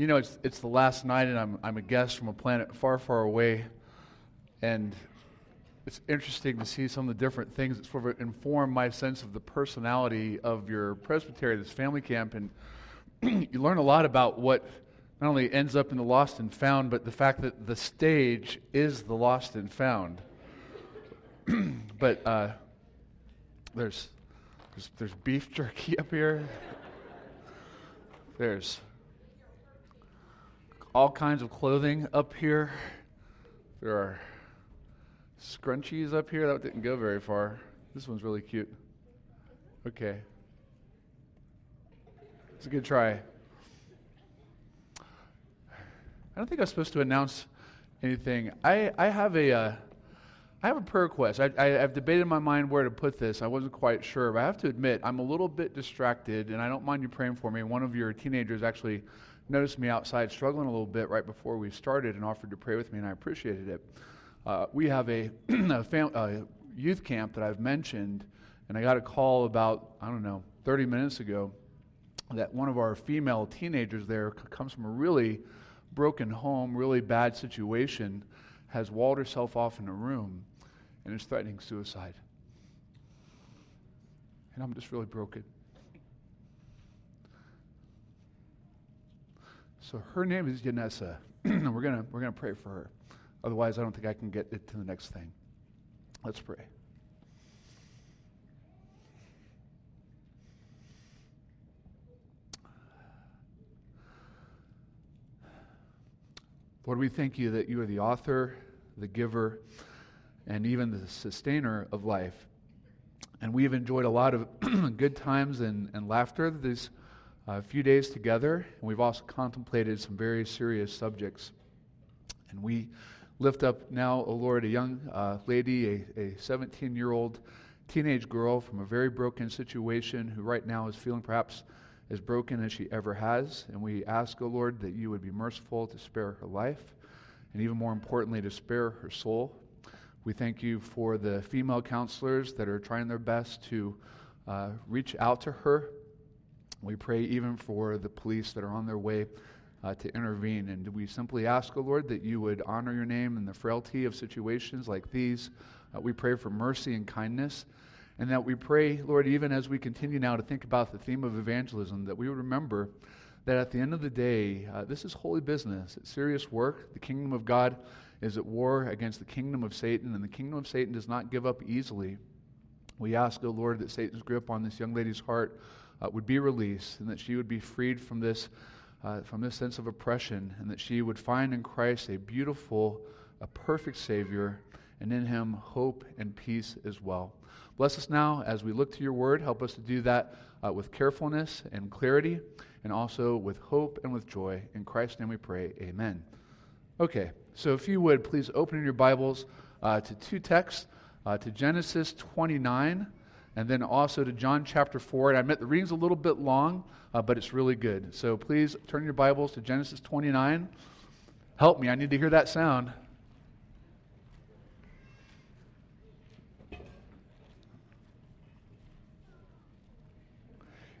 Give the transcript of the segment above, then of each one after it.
You know, it's, it's the last night, and I'm, I'm a guest from a planet far, far away. And it's interesting to see some of the different things that sort of inform my sense of the personality of your presbytery, this family camp. And you learn a lot about what not only ends up in the lost and found, but the fact that the stage is the lost and found. but uh, there's, there's, there's beef jerky up here. There's all kinds of clothing up here. There are scrunchies up here. That didn't go very far. This one's really cute. Okay. It's a good try. I don't think I was supposed to announce anything. I, I have a. Uh, I have a prayer request. I, I, have debated in my mind where to put this. I wasn't quite sure, but I have to admit, I'm a little bit distracted, and I don't mind you praying for me. One of your teenagers actually noticed me outside struggling a little bit right before we started and offered to pray with me, and I appreciated it. Uh, we have a, a, fam- a youth camp that I've mentioned, and I got a call about, I don't know, 30 minutes ago that one of our female teenagers there comes from a really broken home, really bad situation, has walled herself off in a room, and is threatening suicide. And I'm just really broken. So her name is Yanessa, we're gonna we're gonna pray for her. Otherwise, I don't think I can get it to the next thing. Let's pray. Lord, we thank you that you are the author, the giver, and even the sustainer of life. And we have enjoyed a lot of good times and, and laughter these uh, few days together. And we've also contemplated some very serious subjects. And we lift up now, oh Lord, a young uh, lady, a 17 year old teenage girl from a very broken situation who right now is feeling perhaps as broken as she ever has. And we ask, O oh Lord, that you would be merciful to spare her life and even more importantly, to spare her soul. We thank you for the female counselors that are trying their best to uh, reach out to her. We pray even for the police that are on their way uh, to intervene. And we simply ask, O oh Lord, that you would honor your name in the frailty of situations like these. Uh, we pray for mercy and kindness. And that we pray, Lord, even as we continue now to think about the theme of evangelism, that we would remember that at the end of the day, uh, this is holy business. It's serious work. The kingdom of God is at war against the kingdom of Satan, and the kingdom of Satan does not give up easily. We ask, O oh Lord, that Satan's grip on this young lady's heart uh, would be released, and that she would be freed from this, uh, from this sense of oppression, and that she would find in Christ a beautiful, a perfect Savior, and in him hope and peace as well. Bless us now as we look to your word. Help us to do that uh, with carefulness and clarity, and also with hope and with joy. In Christ's name we pray. Amen. Okay, so if you would, please open your Bibles uh, to two texts uh, to Genesis 29 and then also to John chapter 4. And I admit the reading's a little bit long, uh, but it's really good. So please turn your Bibles to Genesis 29. Help me, I need to hear that sound.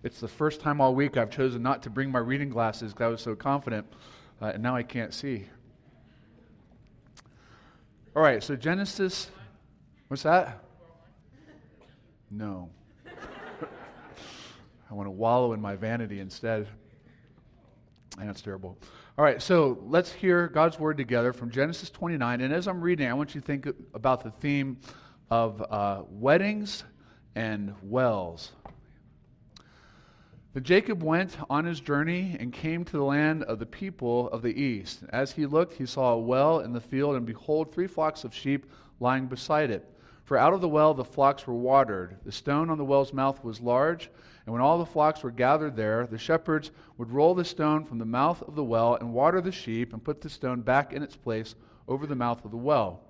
It's the first time all week I've chosen not to bring my reading glasses because I was so confident, uh, and now I can't see. All right, so Genesis, what's that? No. I want to wallow in my vanity instead. And that's terrible. All right, so let's hear God's word together from Genesis 29. And as I'm reading, I want you to think about the theme of uh, weddings and wells. But Jacob went on his journey and came to the land of the people of the east. As he looked, he saw a well in the field, and behold, three flocks of sheep lying beside it. For out of the well the flocks were watered. The stone on the well's mouth was large, and when all the flocks were gathered there, the shepherds would roll the stone from the mouth of the well and water the sheep, and put the stone back in its place over the mouth of the well.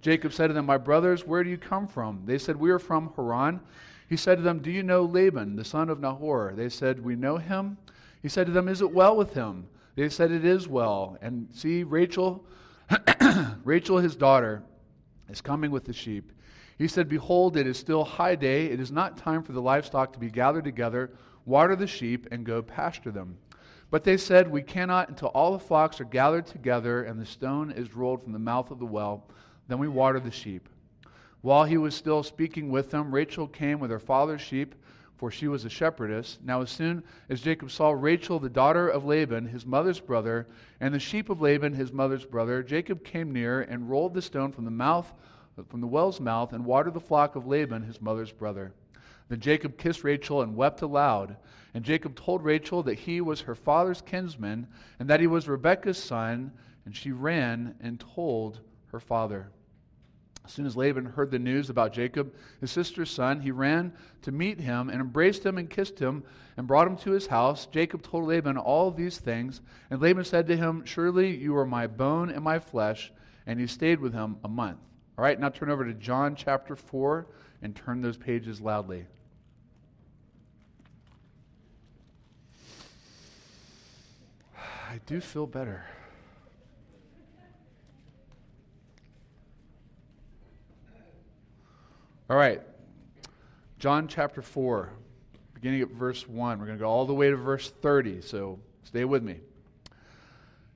Jacob said to them, My brothers, where do you come from? They said, We are from Haran. He said to them, Do you know Laban, the son of Nahor? They said, We know him. He said to them, Is it well with him? They said, It is well. And see, Rachel, Rachel, his daughter, is coming with the sheep. He said, Behold, it is still high day. It is not time for the livestock to be gathered together. Water the sheep and go pasture them. But they said, We cannot until all the flocks are gathered together and the stone is rolled from the mouth of the well. Then we water the sheep. While he was still speaking with them, Rachel came with her father's sheep, for she was a shepherdess. Now, as soon as Jacob saw Rachel, the daughter of Laban, his mother's brother, and the sheep of Laban, his mother's brother, Jacob came near and rolled the stone from the mouth, from the well's mouth, and watered the flock of Laban, his mother's brother. Then Jacob kissed Rachel and wept aloud. And Jacob told Rachel that he was her father's kinsman and that he was Rebekah's son. And she ran and told her father. As soon as Laban heard the news about Jacob, his sister's son, he ran to meet him and embraced him and kissed him and brought him to his house. Jacob told Laban all these things. And Laban said to him, Surely you are my bone and my flesh. And he stayed with him a month. All right, now turn over to John chapter 4 and turn those pages loudly. I do feel better. All right. John chapter 4, beginning at verse 1. We're going to go all the way to verse 30, so stay with me.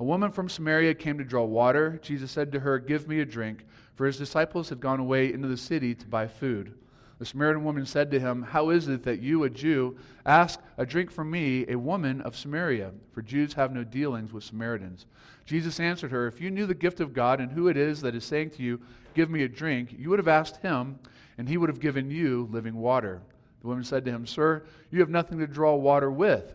A woman from Samaria came to draw water. Jesus said to her, Give me a drink, for his disciples had gone away into the city to buy food. The Samaritan woman said to him, How is it that you, a Jew, ask a drink from me, a woman of Samaria? For Jews have no dealings with Samaritans. Jesus answered her, If you knew the gift of God and who it is that is saying to you, Give me a drink, you would have asked him, and he would have given you living water. The woman said to him, Sir, you have nothing to draw water with,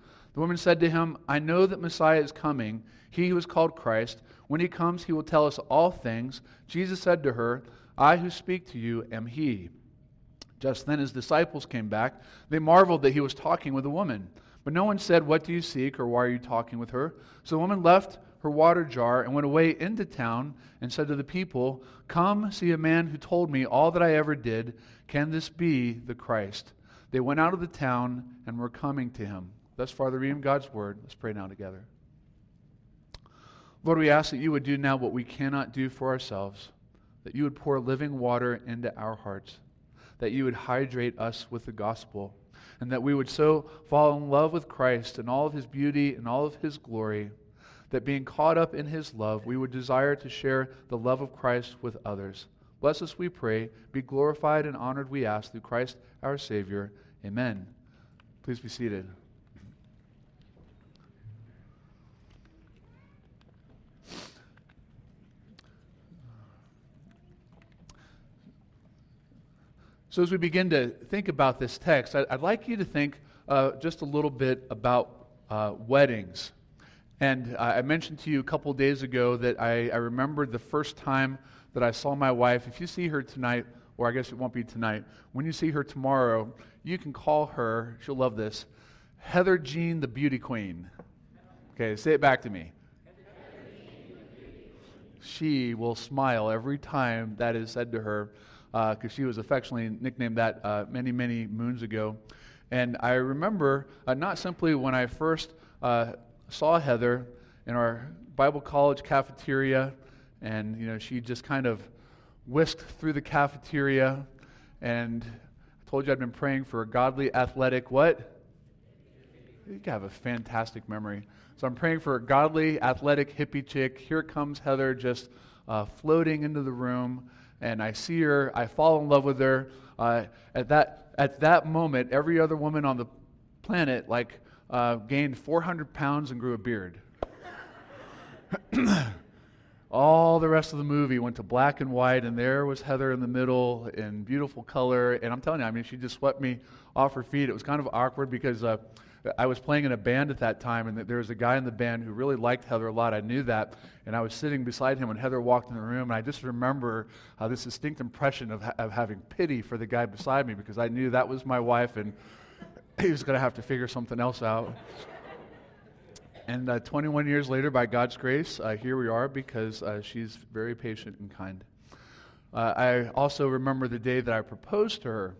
The woman said to him, I know that Messiah is coming, he who is called Christ. When he comes, he will tell us all things. Jesus said to her, I who speak to you am he. Just then his disciples came back. They marveled that he was talking with a woman. But no one said, What do you seek, or why are you talking with her? So the woman left her water jar and went away into town and said to the people, Come see a man who told me all that I ever did. Can this be the Christ? They went out of the town and were coming to him. Thus far, the reading of God's word. Let's pray now together. Lord, we ask that you would do now what we cannot do for ourselves, that you would pour living water into our hearts that you would hydrate us with the gospel, and that we would so fall in love with Christ and all of his beauty and all of his glory that being caught up in his love, we would desire to share the love of Christ with others. Bless us, we pray. Be glorified and honored, we ask, through Christ our Savior. Amen. Please be seated. So, as we begin to think about this text, I'd like you to think uh, just a little bit about uh, weddings. And uh, I mentioned to you a couple days ago that I, I remembered the first time that I saw my wife. If you see her tonight, or I guess it won't be tonight. When you see her tomorrow, you can call her, she'll love this, Heather Jean the Beauty Queen. Okay, say it back to me. She will smile every time that is said to her because uh, she was affectionately nicknamed that uh, many, many moons ago. And I remember uh, not simply when I first uh, saw Heather in our Bible college cafeteria, and you know she just kind of whisked through the cafeteria, and I told you I'd been praying for a godly, athletic what? You have a fantastic memory. So I'm praying for a godly, athletic, hippie chick. Here comes Heather just uh, floating into the room and I see her, I fall in love with her. Uh, at, that, at that moment, every other woman on the planet like uh, gained 400 pounds and grew a beard. All the rest of the movie went to black and white, and there was Heather in the middle in beautiful color. And I'm telling you, I mean, she just swept me off her feet. It was kind of awkward because uh, I was playing in a band at that time, and there was a guy in the band who really liked Heather a lot. I knew that. And I was sitting beside him when Heather walked in the room, and I just remember uh, this distinct impression of, ha- of having pity for the guy beside me because I knew that was my wife, and he was going to have to figure something else out. and uh, 21 years later, by God's grace, uh, here we are because uh, she's very patient and kind. Uh, I also remember the day that I proposed to her.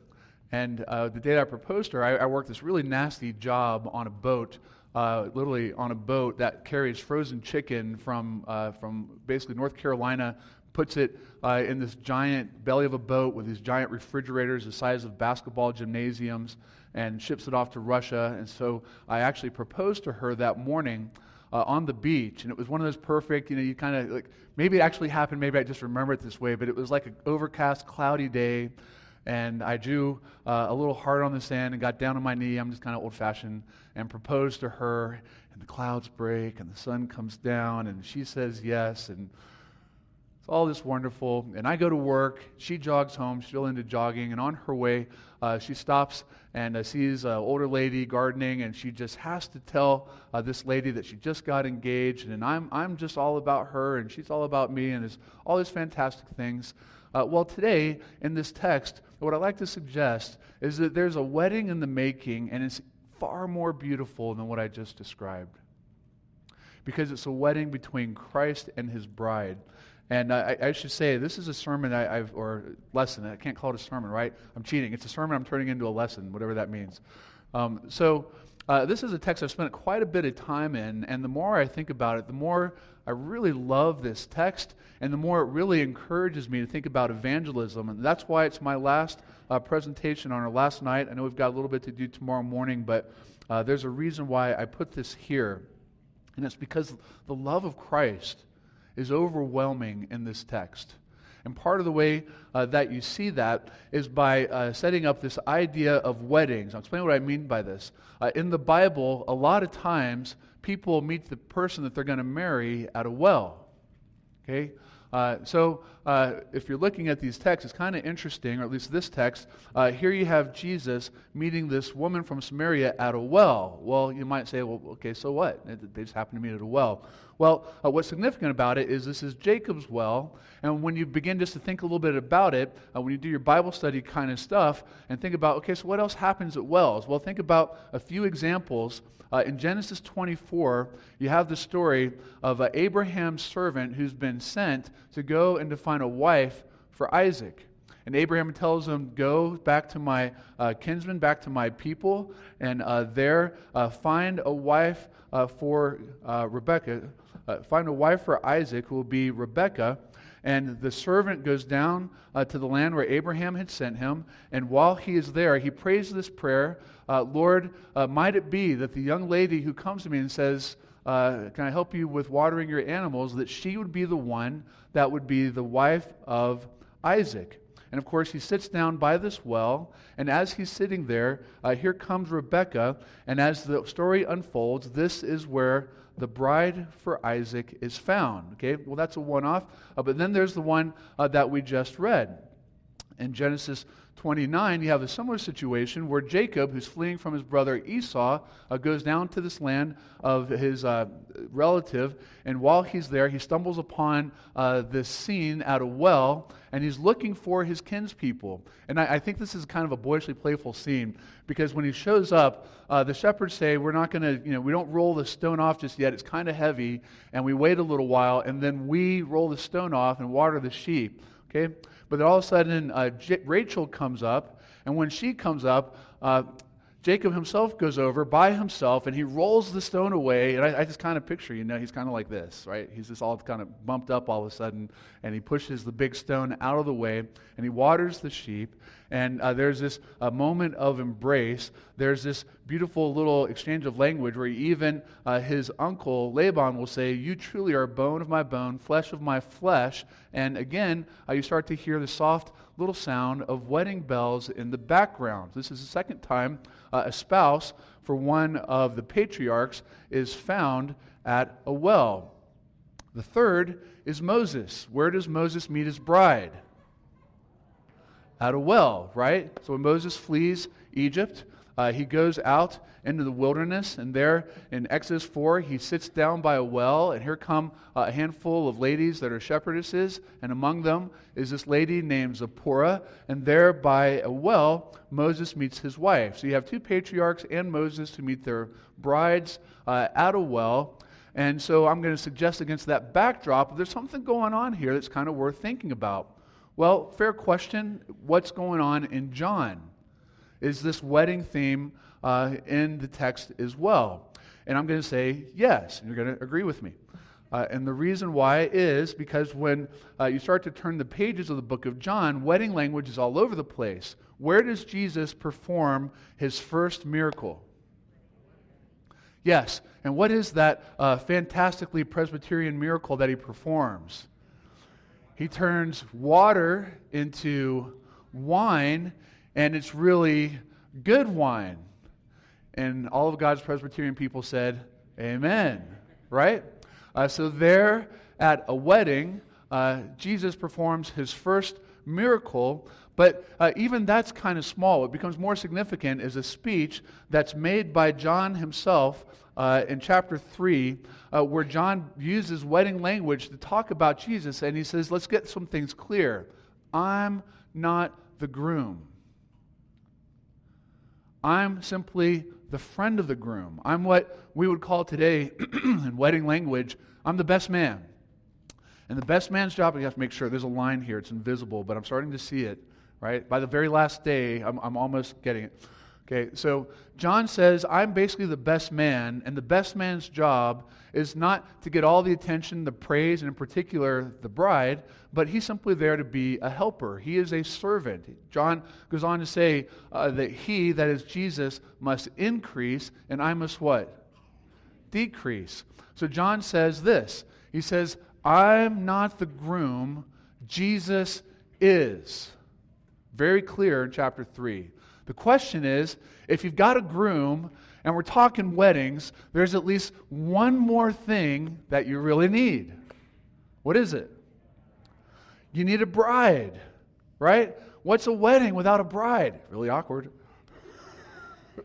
And uh, the day I proposed to her, I, I, worked this really nasty job on a boat, uh, literally on a boat that carries frozen chicken from, uh, from basically North Carolina, puts it uh, in this giant belly of a boat with these giant refrigerators the size of basketball gymnasiums, and ships it off to Russia. And so I actually proposed to her that morning. Uh, on the beach, and it was one of those perfect, you know, you kind of like maybe it actually happened, maybe I just remember it this way, but it was like an overcast, cloudy day and I drew uh, a little heart on the sand and got down on my knee. I'm just kind of old fashioned and proposed to her. And the clouds break and the sun comes down and she says yes. And it's all this wonderful. And I go to work. She jogs home. She's still into jogging. And on her way, uh, she stops and uh, sees an older lady gardening. And she just has to tell uh, this lady that she just got engaged. And I'm, I'm just all about her and she's all about me and it's all these fantastic things. Uh, well, today in this text, what I'd like to suggest is that there's a wedding in the making, and it's far more beautiful than what I just described. Because it's a wedding between Christ and his bride. And I, I, should say, this is a sermon I, have or lesson. I can't call it a sermon, right? I'm cheating. It's a sermon I'm turning into a lesson, whatever that means. Um, so, uh, this is a text I've spent quite a bit of time in, and the more I think about it, the more I really love this text, and the more it really encourages me to think about evangelism. And that's why it's my last uh, presentation on our last night. I know we've got a little bit to do tomorrow morning, but uh, there's a reason why I put this here. And it's because the love of Christ is overwhelming in this text. And part of the way uh, that you see that is by uh, setting up this idea of weddings. I'll explain what I mean by this. Uh, in the Bible, a lot of times people meet the person that they're going to marry at a well. Okay? Uh, so, uh, if you're looking at these texts, it's kind of interesting, or at least this text. Uh, here you have Jesus meeting this woman from Samaria at a well. Well, you might say, well, okay, so what? They just happen to meet at a well. Well, uh, what's significant about it is this is Jacob's well, and when you begin just to think a little bit about it, uh, when you do your Bible study kind of stuff, and think about, okay, so what else happens at wells? Well, think about a few examples. Uh, in Genesis 24, you have the story of uh, Abraham's servant who's been sent to go and to find a wife for Isaac. And Abraham tells him, Go back to my uh, kinsmen, back to my people, and uh, there uh, find a wife uh, for uh, Rebekah, uh, find a wife for Isaac who will be Rebekah. And the servant goes down to the land where Abraham had sent him. And while he is there, he prays this prayer Lord, might it be that the young lady who comes to me and says, uh, Can I help you with watering your animals? that she would be the one that would be the wife of Isaac. And of course, he sits down by this well, and as he's sitting there, uh, here comes Rebekah. And as the story unfolds, this is where the bride for Isaac is found. Okay, well, that's a one off. Uh, but then there's the one uh, that we just read. In Genesis 29, you have a similar situation where Jacob, who's fleeing from his brother Esau, uh, goes down to this land of his uh, relative. And while he's there, he stumbles upon uh, this scene at a well, and he's looking for his kinspeople. And I, I, think this is kind of a boyishly playful scene because when he shows up, uh, the shepherds say, We're not going to, you know, we don't roll the stone off just yet. It's kind of heavy. And we wait a little while, and then we roll the stone off and water the sheep. Okay? But then all of a sudden, uh, J- Rachel comes up, and when she comes up, uh, Jacob himself goes over by himself and he rolls the stone away. And I, I just kind of picture, you know, he's kind of like this, right? He's just all kind of bumped up all of a sudden. And he pushes the big stone out of the way and he waters the sheep. And uh, there's this uh, moment of embrace. There's this beautiful little exchange of language where even uh, his uncle Laban will say, You truly are bone of my bone, flesh of my flesh. And again, uh, you start to hear the soft little sound of wedding bells in the background. This is the second time uh, a spouse for one of the patriarchs is found at a well. The third is Moses. Where does Moses meet his bride? At a well, right? So when Moses flees Egypt, uh, he goes out into the wilderness, and there in Exodus 4, he sits down by a well, and here come a handful of ladies that are shepherdesses, and among them is this lady named Zipporah, and there by a well, Moses meets his wife. So you have two patriarchs and Moses to meet their brides uh, at a well. And so I'm going to suggest against that backdrop, there's something going on here that's kind of worth thinking about. Well, fair question. What's going on in John? Is this wedding theme uh, in the text as well? And I'm going to say yes, and you're going to agree with me. Uh, and the reason why is because when uh, you start to turn the pages of the book of John, wedding language is all over the place. Where does Jesus perform his first miracle? Yes. And what is that uh, fantastically Presbyterian miracle that he performs? He turns water into wine and it's really good wine. And all of God's Presbyterian people said, Amen. Right? Uh, so, there at a wedding, uh, Jesus performs his first miracle, but uh, even that's kind of small. What becomes more significant is a speech that's made by John himself uh, in chapter 3, uh, where John uses wedding language to talk about Jesus, and he says, Let's get some things clear. I'm not the groom. I'm simply the friend of the groom. I'm what we would call today, in wedding language, I'm the best man. And the best man's job, you have to make sure there's a line here, it's invisible, but I'm starting to see it, right? By the very last day, I'm, I'm almost getting it. Okay, so John says, I'm basically the best man, and the best man's job is not to get all the attention, the praise, and in particular the bride, but he's simply there to be a helper. He is a servant. John goes on to say uh, that he, that is Jesus, must increase, and I must what? Decrease. So John says this He says, I'm not the groom, Jesus is. Very clear in chapter 3. The question is if you've got a groom and we're talking weddings, there's at least one more thing that you really need. What is it? You need a bride, right? What's a wedding without a bride? Really awkward.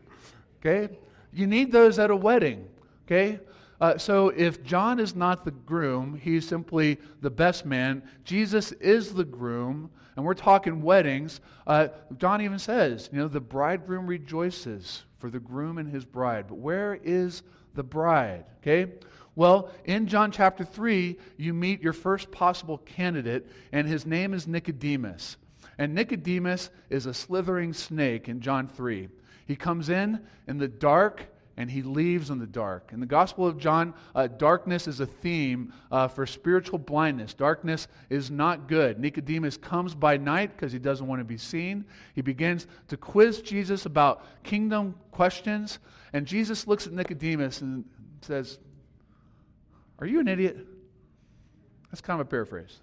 okay? You need those at a wedding, okay? Uh, so if John is not the groom, he's simply the best man. Jesus is the groom, and we're talking weddings. Uh, John even says, you know, the bridegroom rejoices for the groom and his bride. But where is the bride? Okay? Well, in John chapter 3, you meet your first possible candidate, and his name is Nicodemus. And Nicodemus is a slithering snake in John 3. He comes in in the dark and he leaves in the dark. In the Gospel of John, uh, darkness is a theme uh, for spiritual blindness. Darkness is not good. Nicodemus comes by night because he doesn't want to be seen. He begins to quiz Jesus about kingdom questions, and Jesus looks at Nicodemus and says, Are you an idiot? That's kind of a paraphrase.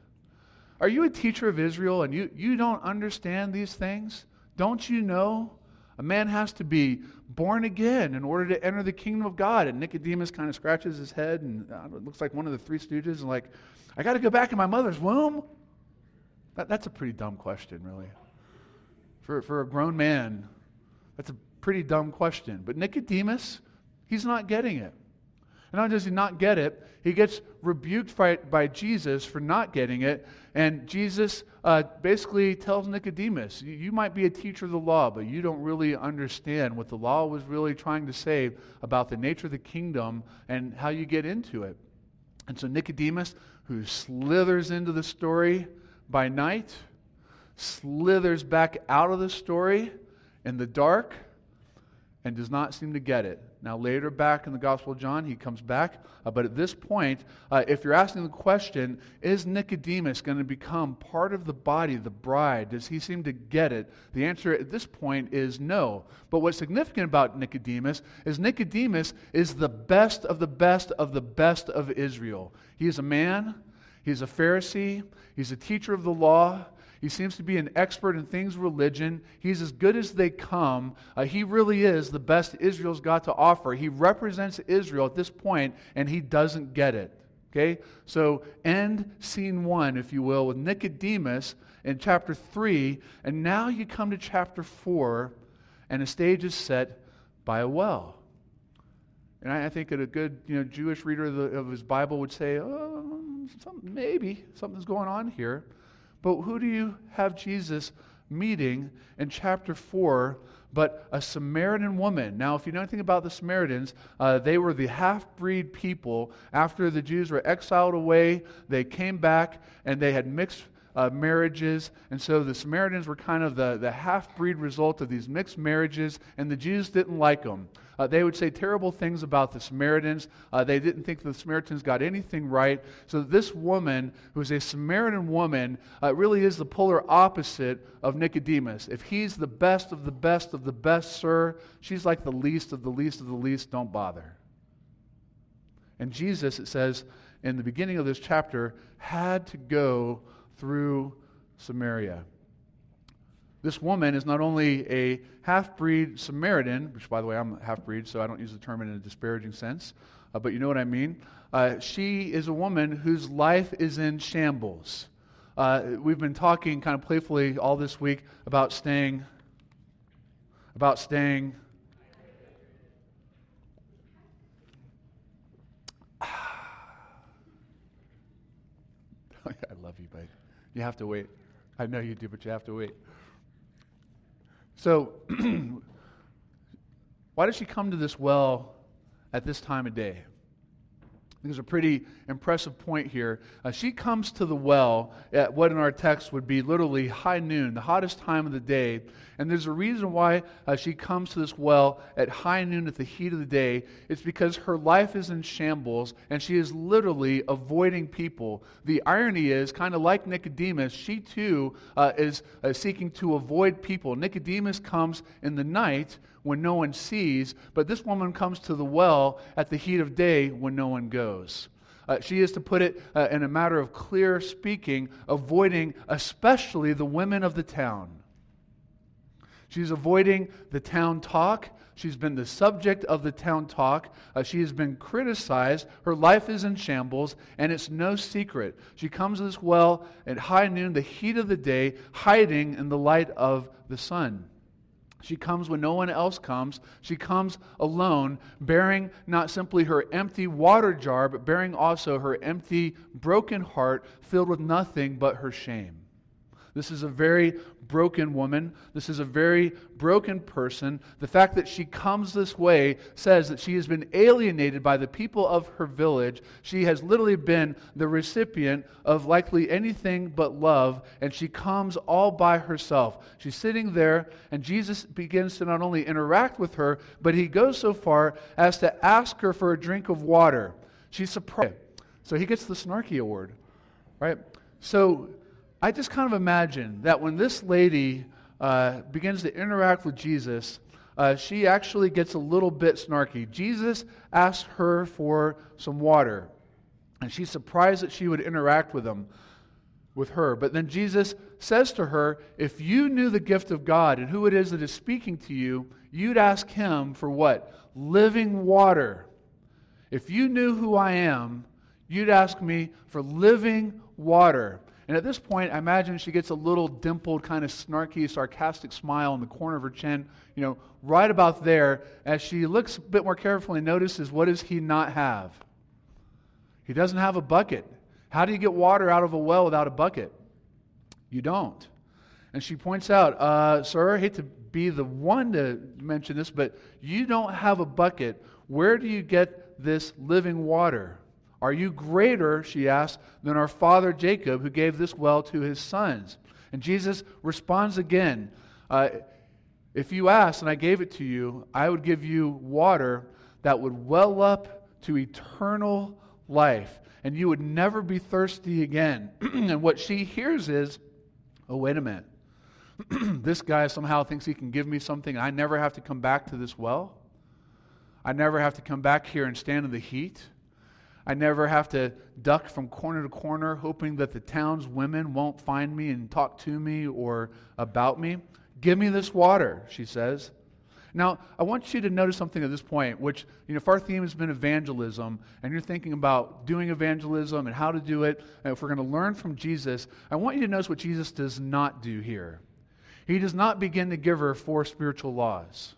Are you a teacher of Israel and you, you don't understand these things? Don't you know? A man has to be born again in order to enter the kingdom of God. And Nicodemus kind of scratches his head and uh, looks like one of the three stooges and like, I got to go back in my mother's womb? That, that's a pretty dumb question, really. For, for a grown man, that's a pretty dumb question. But Nicodemus, he's not getting it. And not does he not get it, he gets rebuked by, by Jesus for not getting it. And Jesus uh, basically tells Nicodemus, You might be a teacher of the law, but you don't really understand what the law was really trying to say about the nature of the kingdom and how you get into it. And so Nicodemus, who slithers into the story by night, slithers back out of the story in the dark and does not seem to get it. Now, later back in the Gospel of John, he comes back. Uh, but at this point, uh, if you're asking the question, is Nicodemus going to become part of the body, the bride? Does he seem to get it? The answer at this point is no. But what's significant about Nicodemus is Nicodemus is the best of the best of the best of Israel. He is a man, he's a Pharisee, he's a teacher of the law. He seems to be an expert in things religion. He's as good as they come. Uh, he really is the best Israel's got to offer. He represents Israel at this point, and he doesn't get it. Okay? So, end scene one, if you will, with Nicodemus in chapter three. And now you come to chapter four, and the stage is set by a well. And I, I think that a good you know, Jewish reader of, the, of his Bible would say, oh, some, maybe something's going on here. But who do you have Jesus meeting in chapter 4 but a Samaritan woman. Now, if you know anything about the Samaritans, uh, they were the half breed people. After the Jews were exiled away, they came back and they had mixed uh, marriages. And so the Samaritans were kind of the, the half breed result of these mixed marriages, and the Jews didn't like them. Uh, they would say terrible things about the Samaritans. Uh, they didn't think the Samaritans got anything right. So this woman, who is a Samaritan woman, uh, really is the polar opposite of Nicodemus. If he's the best of the best of the best, sir, she's like the least of the least of the least. Don't bother. And Jesus, it says in the beginning of this chapter, had to go through Samaria. This woman is not only a half breed Samaritan, which, by the way, I'm half breed, so I don't use the term in a disparaging sense, uh, but you know what I mean. Uh, she is a woman whose life is in shambles. Uh, we've been talking kind of playfully all this week about staying, about staying. I love you, but you have to wait. I know you do, but you have to wait. So, why does she come to this well at this time of day? There's a pretty impressive point here. Uh, she comes to the well at what in our text would be literally high noon, the hottest time of the day. And there's a reason why uh, she comes to this well at high noon at the heat of the day. It's because her life is in shambles and she is literally avoiding people. The irony is, kind of like Nicodemus, she too uh, is uh, seeking to avoid people. Nicodemus comes in the night when no one sees, but this woman comes to the well at the heat of day when no one goes. Uh, she is, to put it uh, in a matter of clear speaking, avoiding especially the women of the town. She's avoiding the town talk. She's been the subject of the town talk. Uh, she has been criticized. Her life is in shambles, and it's no secret. She comes to this well at high noon, the heat of the day, hiding in the light of the sun. She comes when no one else comes. She comes alone, bearing not simply her empty water jar, but bearing also her empty, broken heart filled with nothing but her shame. This is a very broken woman. This is a very broken person. The fact that she comes this way says that she has been alienated by the people of her village. She has literally been the recipient of likely anything but love, and she comes all by herself. She's sitting there, and Jesus begins to not only interact with her, but he goes so far as to ask her for a drink of water. She's surprised. So he gets the snarky award, right? So I just kind of imagine that when this lady uh, begins to interact with Jesus, uh, she actually gets a little bit snarky. Jesus asks her for some water, and she's surprised that she would interact with him, with her. But then Jesus says to her, "If you knew the gift of God and who it is that is speaking to you, you'd ask him for what? Living water. If you knew who I am, you'd ask me for living water." And at this point, I imagine she gets a little dimpled, kind of snarky, sarcastic smile in the corner of her chin, you know, right about there, as she looks a bit more carefully and notices what does he not have? He doesn't have a bucket. How do you get water out of a well without a bucket? You don't. And she points out, uh, Sir, I hate to be the one to mention this, but you don't have a bucket. Where do you get this living water? Are you greater, she asks, than our father Jacob, who gave this well to his sons? And Jesus responds again uh, If you asked and I gave it to you, I would give you water that would well up to eternal life, and you would never be thirsty again. and what she hears is, Oh, wait a minute. this guy somehow thinks he can give me something, I never have to come back to this well. I never have to come back here and stand in the heat. I never have to duck from corner to corner, hoping that the town's women won't find me and talk to me or about me. Give me this water, she says. Now, I want you to notice something at this point, which, you know, if our theme has been evangelism, and you're thinking about doing evangelism and how to do it, and if we're going to learn from Jesus, I want you to notice what Jesus does not do here. He does not begin to give her four spiritual laws.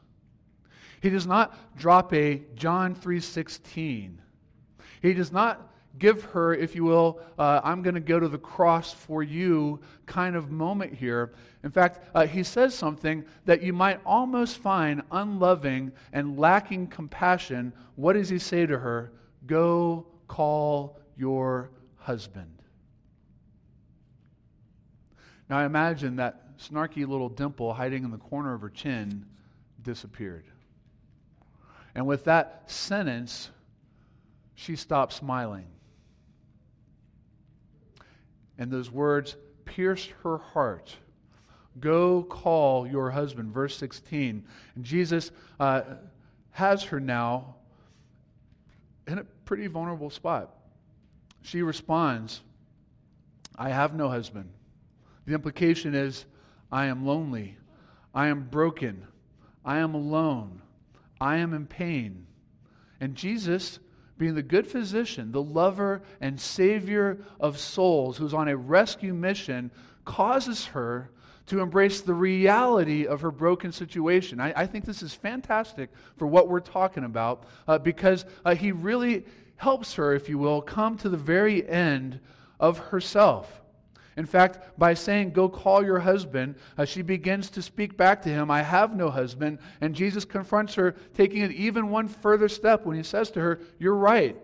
He does not drop a John 3:16 he does not give her, if you will, uh, I'm going to go to the cross for you kind of moment here. In fact, uh, he says something that you might almost find unloving and lacking compassion. What does he say to her? Go call your husband. Now, I imagine that snarky little dimple hiding in the corner of her chin disappeared. And with that sentence, she stopped smiling. And those words pierced her heart. Go call your husband, verse 16. And Jesus uh, has her now in a pretty vulnerable spot. She responds, I have no husband. The implication is, I am lonely. I am broken. I am alone. I am in pain. And Jesus being the good physician, the lover and savior of souls, who's on a rescue mission, causes her to embrace the reality of her broken situation. I, I think this is fantastic for what we're talking about uh, because uh, he really helps her, if you will, come to the very end of herself. In fact, by saying, Go call your husband, uh, she begins to speak back to him, I have no husband. And Jesus confronts her, taking it even one further step when he says to her, You're right.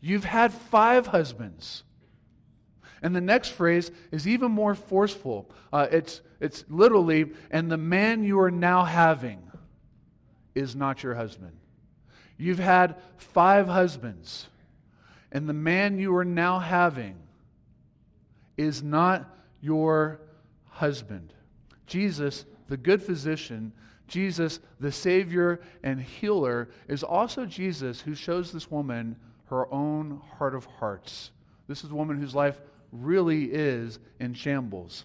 You've had five husbands. And the next phrase is even more forceful. Uh, it's, it's literally, and the man you are now having is not your husband. You've had five husbands, and the man you are now having is not your husband. Jesus, the good physician, Jesus, the Savior and healer, is also Jesus who shows this woman her own heart of hearts. This is a woman whose life really is in shambles.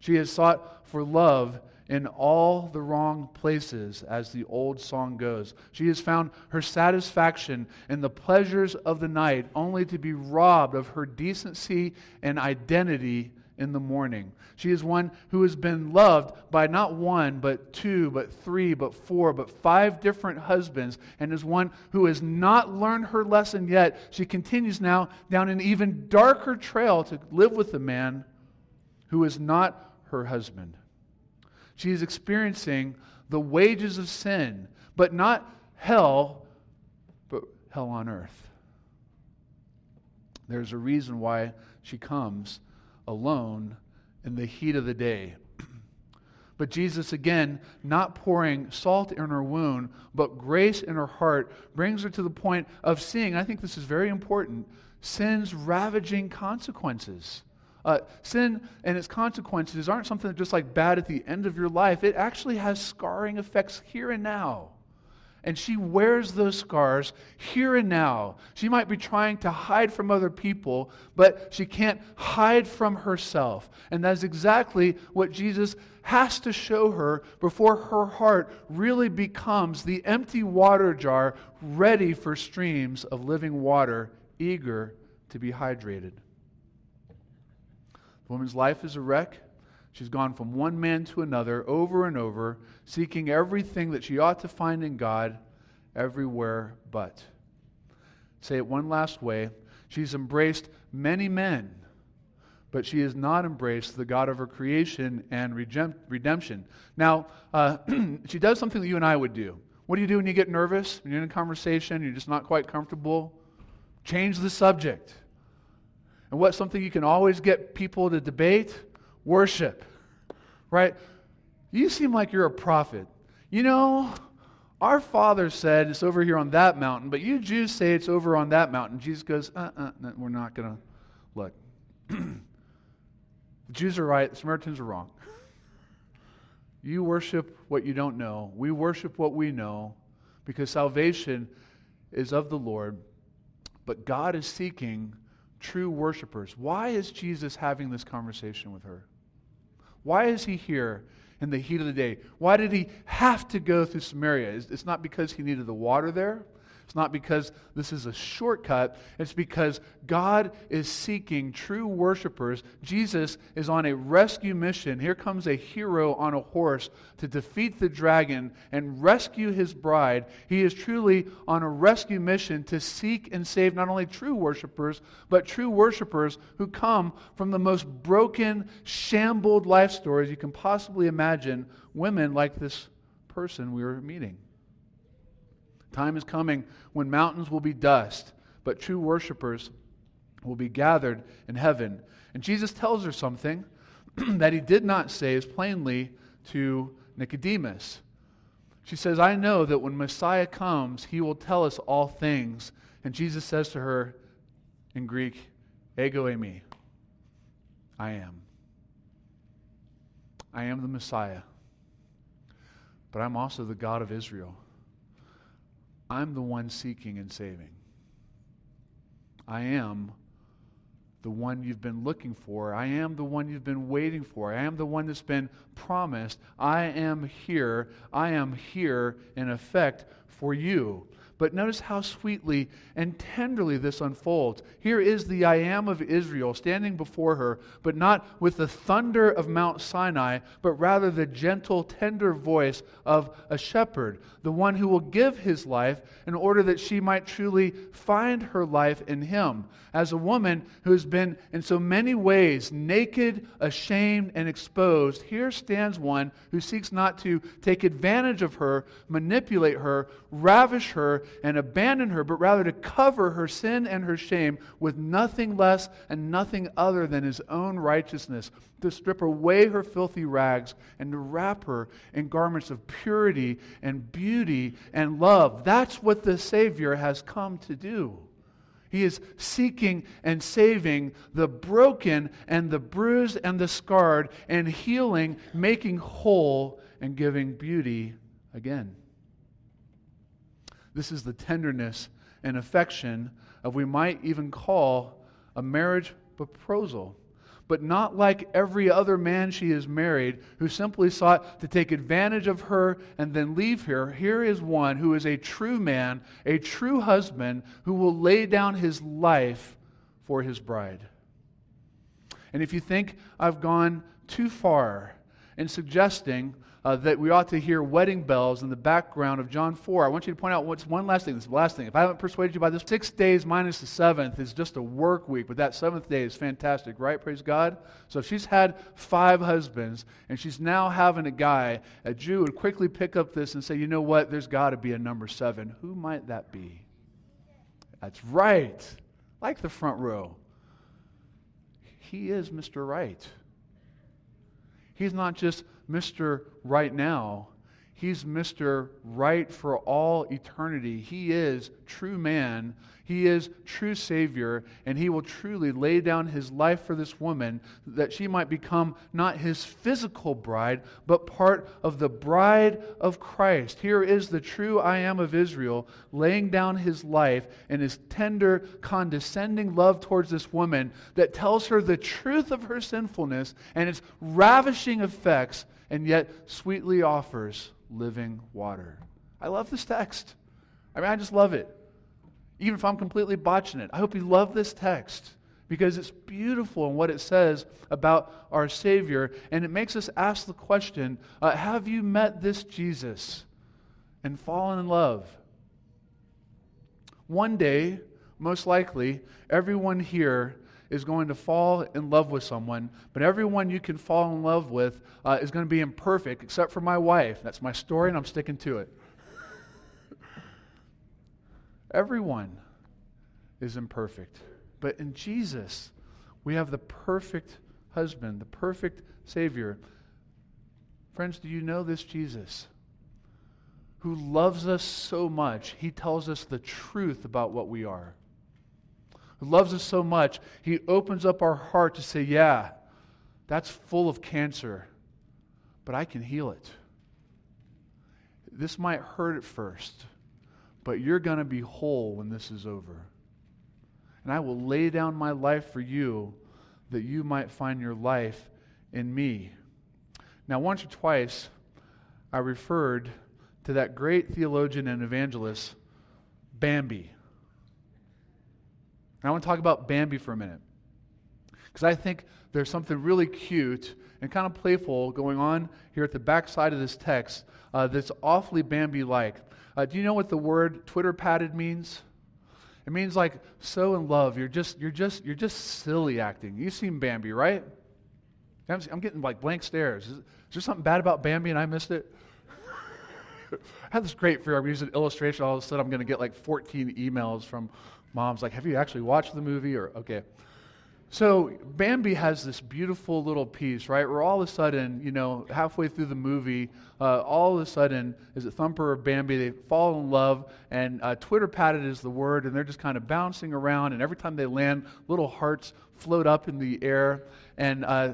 She has sought for love in all the wrong places, as the old song goes. She has found her satisfaction in the pleasures of the night, only to be robbed of her decency and identity in the morning. She is one who has been loved by not one, but two, but three, but four, but five different husbands, and is one who has not learned her lesson yet. She continues now down an even darker trail to live with a man who is not her husband. She is experiencing the wages of sin, but not hell, but hell on earth. There's a reason why she comes alone in the heat of the day. But Jesus, again, not pouring salt in her wound, but grace in her heart, brings her to the point of seeing, I think this is very important, sin's ravaging consequences. Uh, sin and its consequences aren't something that's just like bad at the end of your life. It actually has scarring effects here and now. And she wears those scars here and now. She might be trying to hide from other people, but she can't hide from herself. And that's exactly what Jesus has to show her before her heart really becomes the empty water jar ready for streams of living water, eager to be hydrated. The woman's life is a wreck. She's gone from one man to another over and over, seeking everything that she ought to find in God everywhere but. Say it one last way. She's embraced many men, but she has not embraced the God of her creation and redemption. Now, uh, she does something that you and I would do. What do you do when you get nervous? When you're in a conversation, you're just not quite comfortable? Change the subject. And what's something you can always get people to debate? Worship. Right? You seem like you're a prophet. You know, our father said it's over here on that mountain, but you Jews say it's over on that mountain. Jesus goes, uh uh, no, we're not going to look. the Jews are right, the Samaritans are wrong. You worship what you don't know. We worship what we know because salvation is of the Lord, but God is seeking true worshipers. Why is Jesus having this conversation with her? Why is he here in the heat of the day? Why did he have to go through Samaria? It's not because he needed the water there. It's not because this is a shortcut. It's because God is seeking true worshipers. Jesus is on a rescue mission. Here comes a hero on a horse to defeat the dragon and rescue his bride. He is truly on a rescue mission to seek and save not only true worshipers, but true worshipers who come from the most broken, shambled life stories you can possibly imagine. Women like this person we were meeting. Time is coming when mountains will be dust, but true worshipers will be gathered in heaven. And Jesus tells her something that he did not say as plainly to Nicodemus. She says, I know that when Messiah comes, he will tell us all things. And Jesus says to her in Greek, Ego eimi. I am. I am the Messiah. But I'm also the God of Israel. I'm the one seeking and saving. I am the one you've been looking for. I am the one you've been waiting for. I am the one that's been promised. I am here. I am here in effect for you. But notice how sweetly and tenderly this unfolds. Here is the I am of Israel standing before her, but not with the thunder of Mount Sinai, but rather the gentle, tender voice of a shepherd, the one who will give his life in order that she might truly find her life in him. As a woman who has been in so many ways naked, ashamed, and exposed, here stands one who seeks not to take advantage of her, manipulate her, ravish her, and abandon her, but rather to cover her sin and her shame with nothing less and nothing other than his own righteousness, to strip away her filthy rags and to wrap her in garments of purity and beauty and love. That's what the Savior has come to do. He is seeking and saving the broken and the bruised and the scarred and healing, making whole, and giving beauty again. This is the tenderness and affection of we might even call a marriage proposal. But not like every other man she has married who simply sought to take advantage of her and then leave her. Here is one who is a true man, a true husband, who will lay down his life for his bride. And if you think I've gone too far in suggesting uh, that we ought to hear wedding bells in the background of John 4. I want you to point out what's one last thing. This is the last thing. If I haven't persuaded you by this, six days minus the seventh is just a work week, but that seventh day is fantastic, right? Praise God. So if she's had five husbands and she's now having a guy, a Jew would quickly pick up this and say, you know what? There's got to be a number seven. Who might that be? That's right. Like the front row. He is Mr. Right. He's not just Mr. Right Now. He's Mr. Right for all eternity. He is true man. He is true Savior. And He will truly lay down His life for this woman that she might become not His physical bride, but part of the bride of Christ. Here is the true I am of Israel laying down His life and His tender, condescending love towards this woman that tells her the truth of her sinfulness and its ravishing effects and yet sweetly offers living water. I love this text. I mean, I just love it. Even if I'm completely botching it, I hope you love this text because it's beautiful in what it says about our Savior, and it makes us ask the question uh, Have you met this Jesus and fallen in love? One day, most likely, everyone here is going to fall in love with someone, but everyone you can fall in love with uh, is going to be imperfect, except for my wife. That's my story, and I'm sticking to it. everyone is imperfect. But in Jesus, we have the perfect husband, the perfect Savior. Friends, do you know this Jesus? Who loves us so much, he tells us the truth about what we are. Who loves us so much, he opens up our heart to say, Yeah, that's full of cancer, but I can heal it. This might hurt at first, but you're going to be whole when this is over and I will lay down my life for you that you might find your life in me. Now, once or twice, I referred to that great theologian and evangelist, Bambi. And I want to talk about Bambi for a minute. Because I think there's something really cute and kind of playful going on here at the back side of this text uh, that's awfully Bambi like. Uh, do you know what the word twitterpated means? It means like so in love. You're just you're just you're just silly acting. You've seen Bambi, right? I'm, I'm getting like blank stares. Is, is, there something bad about Bambi and I missed it? I had this great fear. I'm using illustration. All of a sudden, I'm going to get like 14 emails from moms like, "Have you actually watched the movie?" Or okay. So Bambi has this beautiful little piece, right? Where all of a sudden, you know, halfway through the movie, uh, all of a sudden, is it Thumper or Bambi? They fall in love, and uh, twitterpated is the word, and they're just kind of bouncing around, and every time they land, little hearts float up in the air. And uh,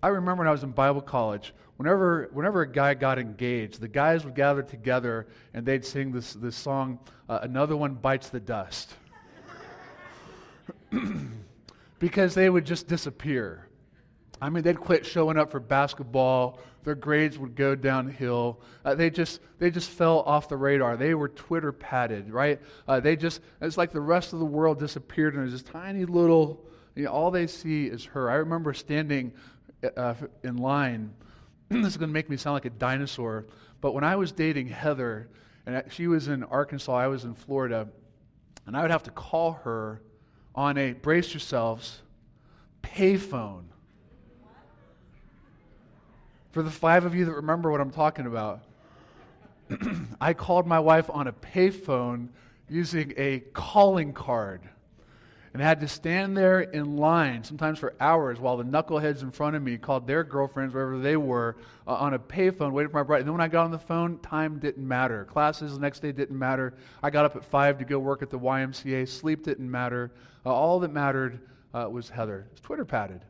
I remember when I was in Bible college, whenever whenever a guy got engaged, the guys would gather together and they'd sing this this song, uh, "Another One Bites the Dust." because they would just disappear. I mean, they'd quit showing up for basketball. Their grades would go downhill. Uh, they just they just fell off the radar. They were twitterpated, right? Uh, they just it's like the rest of the world disappeared, and there's this tiny little. You know, all they see is her. I remember standing uh, in line. this is going to make me sound like a dinosaur, but when I was dating Heather, and she was in Arkansas, I was in Florida, and I would have to call her on a, brace yourselves, payphone. For the five of you that remember what I'm talking about, I called my wife on a payphone using a calling card and had to stand there in line, sometimes for hours, while the knuckleheads in front of me called their girlfriends, wherever they were, uh, on a payphone, waiting for my bride. And then when I got on the phone, time didn't matter. Classes the next day didn't matter. I got up at 5 to go work at the YMCA. Sleep didn't matter. Uh, all that mattered uh, was Heather. It's twitterpated.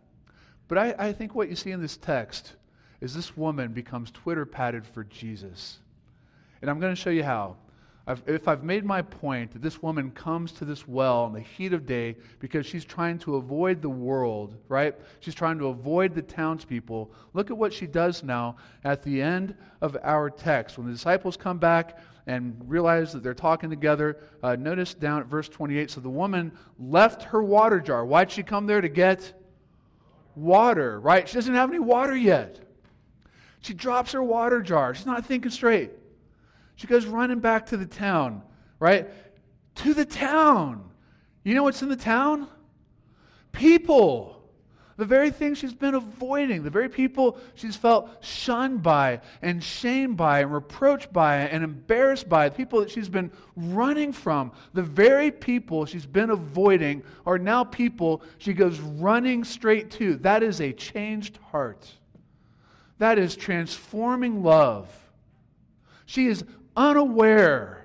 But I, I think what you see in this text is this woman becomes twitterpated for Jesus. And I'm going to show you how. I've, if I've made my point that this woman comes to this well in the heat of day because she's trying to avoid the world, right? She's trying to avoid the townspeople. Look at what she does now at the end of our text. When the disciples come back and realize that they're talking together, uh, notice down at verse 28 so the woman left her water jar. Why'd she come there to get water, right? She doesn't have any water yet. She drops her water jar. She's not thinking straight. She goes running back to the town, right? To the town. You know what's in the town? People. The very thing she's been avoiding, the very people she's felt shunned by and shamed by and reproached by and embarrassed by, the people that she's been running from, the very people she's been avoiding are now people she goes running straight to. That is a changed heart. That is transforming love. She is unaware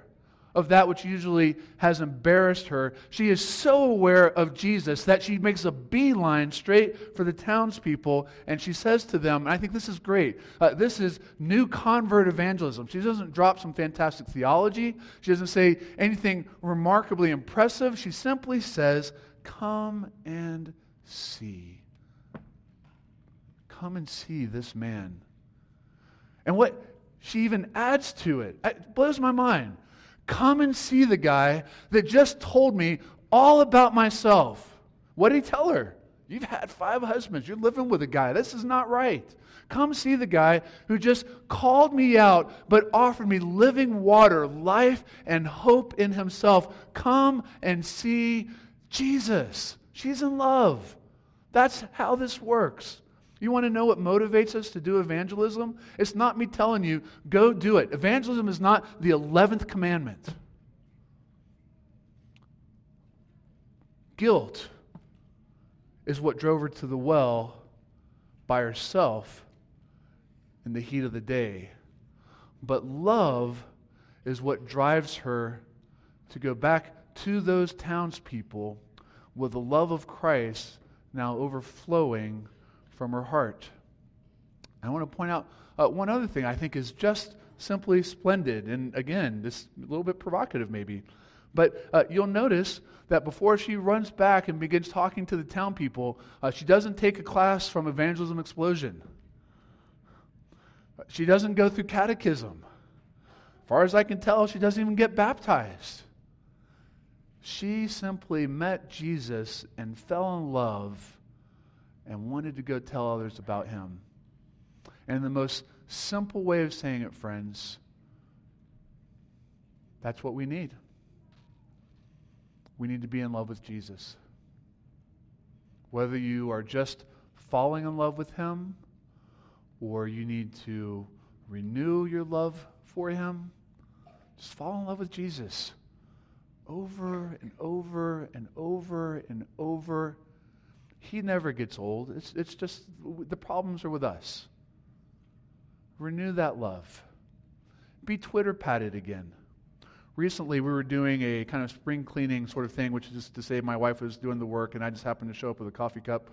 of that which usually has embarrassed her. She is so aware of Jesus that she makes a beeline straight for the townspeople and she says to them, and I think this is great. Uh, this is new convert evangelism. She doesn't drop some fantastic theology, she doesn't say anything remarkably impressive. She simply says, Come and see. Come and see this man. And what she even adds to it. Uh, it blows my mind. Come and see the guy that just told me all about myself. What did he tell her? You've had five husbands. You're living with a guy. This is not right. Come see the guy who just called me out, but offered me living water, life, and hope in himself. Come and see Jesus. She's in love. That's how this works. You want to know what motivates us to do evangelism? It's not me telling you, go do it. Evangelism is not the 11th commandment. Guilt is what drove her to the well by herself in the heat of the day. But love is what drives her to go back to those townspeople with the love of Christ now overflowing from her heart. I want to point out uh, one other thing I think is just simply splendid. And again, this a little bit provocative maybe. But uh, you'll notice that before she runs back and begins talking to the town people, uh, she doesn't take a class from Evangelism Explosion. She doesn't go through catechism. Far as I can tell, she doesn't even get baptized. She simply met Jesus and fell in love and wanted to go tell others about him. And the most simple way of saying it, friends, that's what we need. We need to be in love with Jesus. Whether you are just falling in love with him or you need to renew your love for him, just fall in love with Jesus over and over and over and over. He never gets old. It's, it's just the problems are with us. Renew that love. Be twitterpated again recently we were doing a kind of spring cleaning sort of thing, which is just to say my wife was doing the work and I just happened to show up with a coffee cup.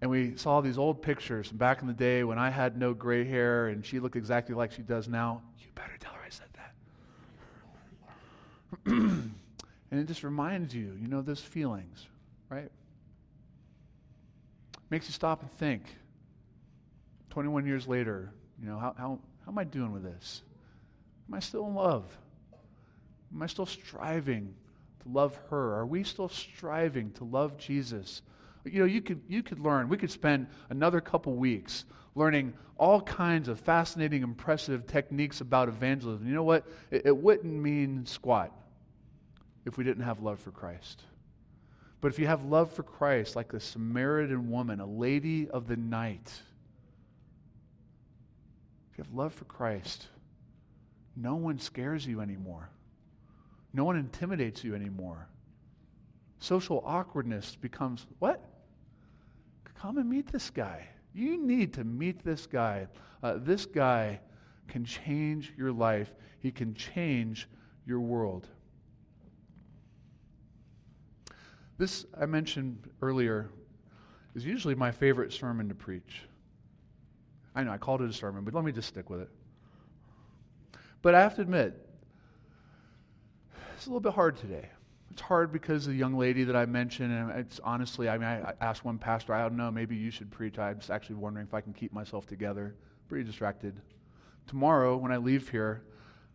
And we saw these old pictures back in the day when I had no gray hair and she looked exactly like she does now. You better tell her I said that. and it just reminds you, you know, those feelings, right? Makes you stop and think. 21 years later, you know, how, how, how am I doing with this? Am I still in love? Am I still striving to love her? Are we still striving to love Jesus? You know, you could, you could learn, we could spend another couple weeks learning all kinds of fascinating, impressive techniques about evangelism. You know what? It, it wouldn't mean squat if we didn't have love for Christ. But if you have love for Christ, like the Samaritan woman, a lady of the night, if you have love for Christ, no one scares you anymore. No one intimidates you anymore. Social awkwardness becomes what? Come and meet this guy. You need to meet this guy. Uh, this guy can change your life, he can change your world. This, I mentioned earlier, is usually my favorite sermon to preach. I know I called it a sermon, but let me just stick with it. But I have to admit, it's a little bit hard today. It's hard because the young lady that I mentioned, and it's honestly, I mean, I asked one pastor, I don't know, maybe you should preach. I'm just actually wondering if I can keep myself together. Pretty distracted. Tomorrow, when I leave here,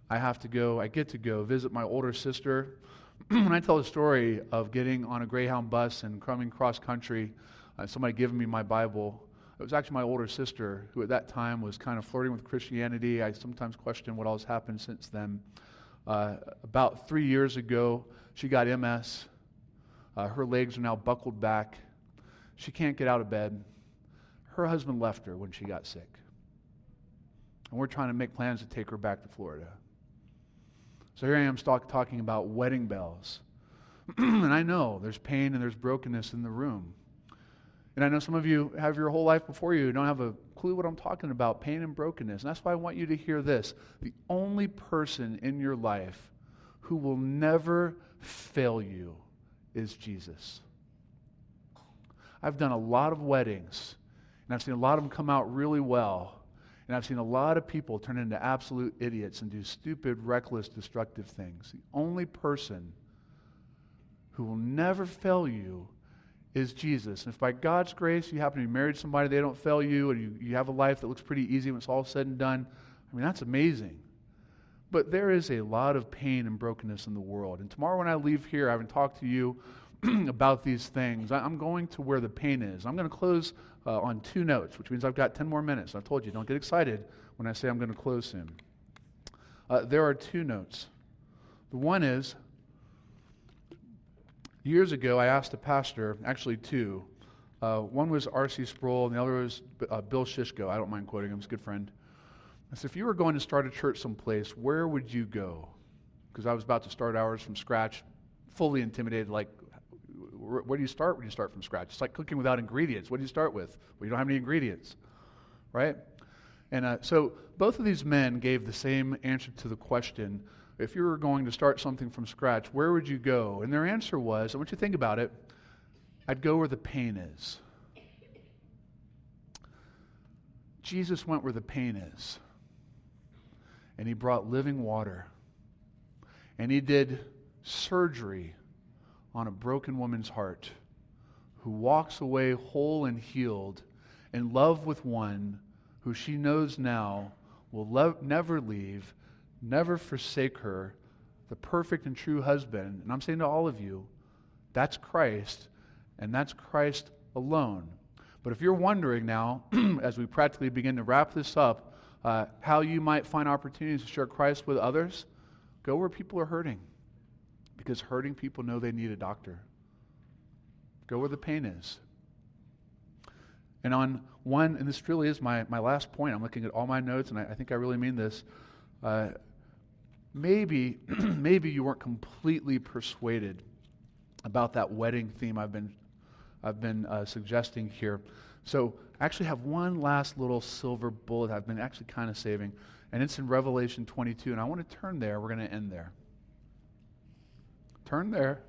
I have to go, I get to go visit my older sister. when I tell the story of getting on a Greyhound bus and coming cross country, uh, somebody giving me my Bible, it was actually my older sister who at that time was kind of flirting with Christianity. I sometimes question what all has happened since then. Uh, about three years ago, she got MS. Uh, her legs are now buckled back. She can't get out of bed. Her husband left her when she got sick. And we're trying to make plans to take her back to Florida. So here I am talk, talking about wedding bells. and I know there's pain and there's brokenness in the room. And I know some of you have your whole life before you, don't have a clue what I'm talking about pain and brokenness. And that's why I want you to hear this. The only person in your life who will never fail you is Jesus. I've done a lot of weddings, and I've seen a lot of them come out really well. And I've seen a lot of people turn into absolute idiots and do stupid, reckless, destructive things. The only person who will never fail you is Jesus. And if by God's grace you happen to be married to somebody, they don't fail you, and you, you have a life that looks pretty easy when it's all said and done, I mean, that's amazing. But there is a lot of pain and brokenness in the world. And tomorrow when I leave here, I haven't talked to you, about these things. I'm going to where the pain is. I'm going to close uh, on two notes, which means I've got 10 more minutes. I've told you, don't get excited when I say I'm going to close soon. Uh, there are two notes. The one is years ago, I asked a pastor, actually two. Uh, one was R.C. Sproul, and the other was uh, Bill Shishko. I don't mind quoting him, he's a good friend. I said, if you were going to start a church someplace, where would you go? Because I was about to start ours from scratch, fully intimidated, like, where, where, do you start when you start from scratch? It's like cooking without ingredients. What do you start with? Well, you don't have any ingredients, right? And uh, so both of these men gave the same answer to the question if you were going to start something from scratch, where would you go? And their answer was I want you to think about it I'd go where the pain is. Jesus went where the pain is. And he brought living water. And he did surgery on a broken woman's heart who walks away whole and healed in love with one who she knows now will never leave, never forsake her, the perfect and true husband. And I'm saying to all of you, that's Christ, and that's Christ alone. But if you're wondering now, as we practically begin to wrap this up, uh, how you might find opportunities to share Christ with others, go where people are hurting. Because hurting people know they need a doctor. Go where the pain is. And on one, and this really is my, my last point, I'm looking at all my notes, and I, I think I really mean this. Uh, maybe, maybe you weren't completely persuaded about that wedding theme I've been, I've been uh, suggesting here. So I actually have one last little silver bullet I've been actually kind of saving, and it's in Revelation 22, and I want to turn there. We're going to end there. Turn there.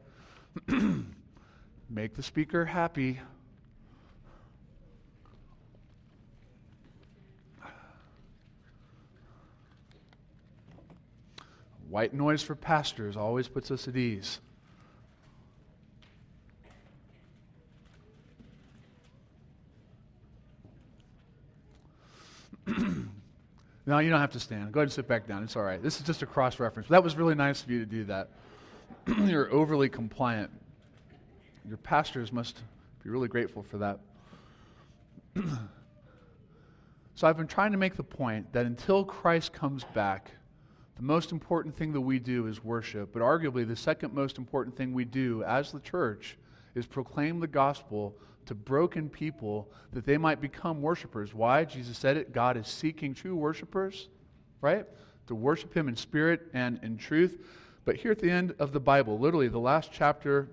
Make the speaker happy. White noise for pastors always puts us at ease. no, you don't have to stand. Go ahead and sit back down. It's all right. This is just a cross reference. That was really nice of you to do that. You're overly compliant. Your pastors must be really grateful for that. so I've been trying to make the point that until Christ comes back, the most important thing that we do is worship, but arguably the second most important thing we do as the church is proclaim the gospel to broken people that they might become worshipers. Why? Jesus said it God is seeking true worshipers, right? To worship Him in spirit and in truth. But here at the end of the Bible, literally the last chapter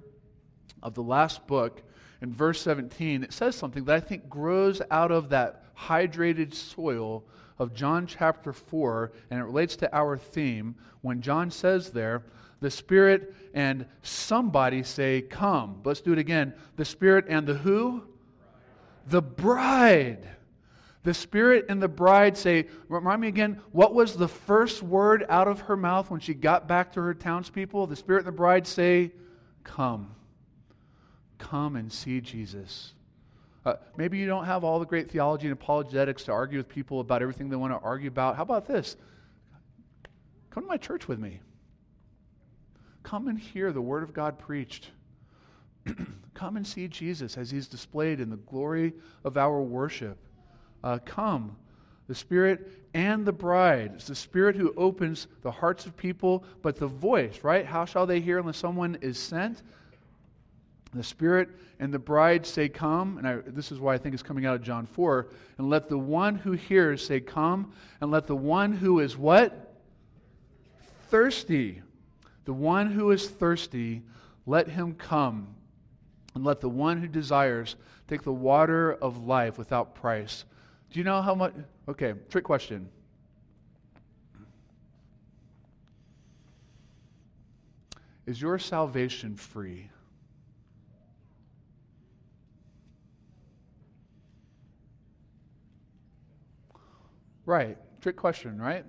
of the last book, in verse 17, it says something that I think grows out of that hydrated soil of John chapter 4, and it relates to our theme when John says there, the Spirit and somebody say, Come. Let's do it again. The Spirit and the who? The bride. The Spirit and the bride say, Remind me again, what was the first word out of her mouth when she got back to her townspeople? The Spirit and the bride say, Come. Come and see Jesus. Uh, maybe you don't have all the great theology and apologetics to argue with people about everything they want to argue about. How about this? Come to my church with me. Come and hear the Word of God preached. come and see Jesus as He's displayed in the glory of our worship. Uh, come. The Spirit and the bride. It's the Spirit who opens the hearts of people, but the voice, right? How shall they hear unless someone is sent? The Spirit and the bride say, Come. And I, this is why I think it's coming out of John 4. And let the one who hears say, Come. And let the one who is what? Thirsty. The one who is thirsty, let him come. And let the one who desires take the water of life without price. Do you know how much? Okay, trick question. Is your salvation free? Right. Trick question, right?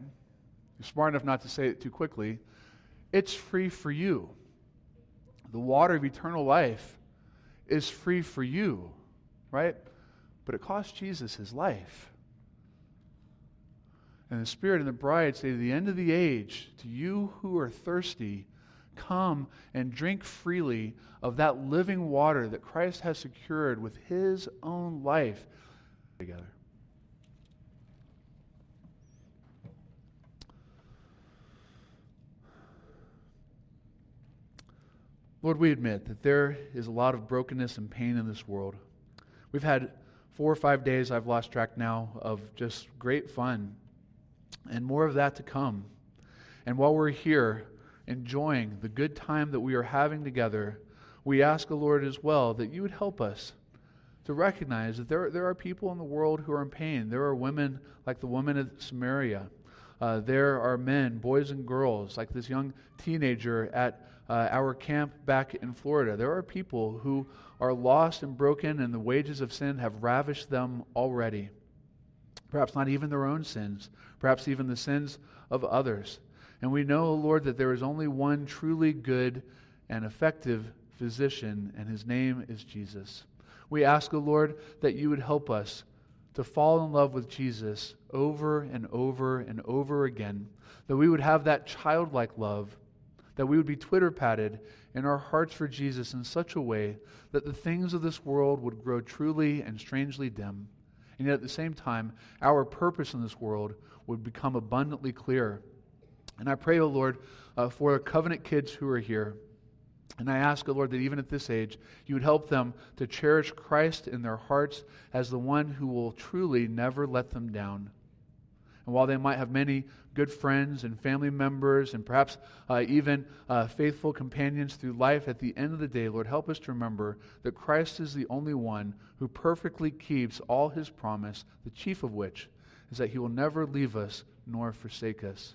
You're smart enough not to say it too quickly. It's free for you. The water of eternal life is free for you, right? But it cost Jesus his life. And the Spirit and the bride say, to the end of the age, to you who are thirsty, come and drink freely of that living water that Christ has secured with his own life together. Lord, we admit that there is a lot of brokenness and pain in this world. We've had four or five days, I've lost track now, of just great fun and more of that to come. And while we're here enjoying the good time that we are having together, we ask the Lord as well that you would help us to recognize that there, there are people in the world who are in pain. There are women like the woman of Samaria. Uh, there are men, boys and girls, like this young teenager at uh, our camp back in Florida. There are people who are lost and broken, and the wages of sin have ravished them already. Perhaps not even their own sins, perhaps even the sins of others. And we know, Lord, that there is only one truly good and effective physician, and his name is Jesus. We ask, O Lord, that you would help us to fall in love with Jesus over and over and over again, that we would have that childlike love that we would be twitterpated in our hearts for Jesus in such a way that the things of this world would grow truly and strangely dim. And yet at the same time, our purpose in this world would become abundantly clear. And I pray, O oh Lord, uh, for the covenant kids who are here. And I ask, O oh Lord, that even at this age, you would help them to cherish Christ in their hearts as the one who will truly never let them down. And while they might have many good friends and family members and perhaps uh, even uh, faithful companions through life, at the end of the day, Lord, help us to remember that Christ is the only one who perfectly keeps all his promise, the chief of which is that he will never leave us nor forsake us.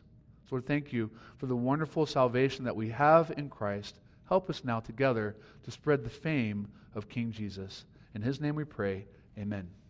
So, Lord, thank you for the wonderful salvation that we have in Christ. Help us now together to spread the fame of King Jesus. In his name we pray. Amen.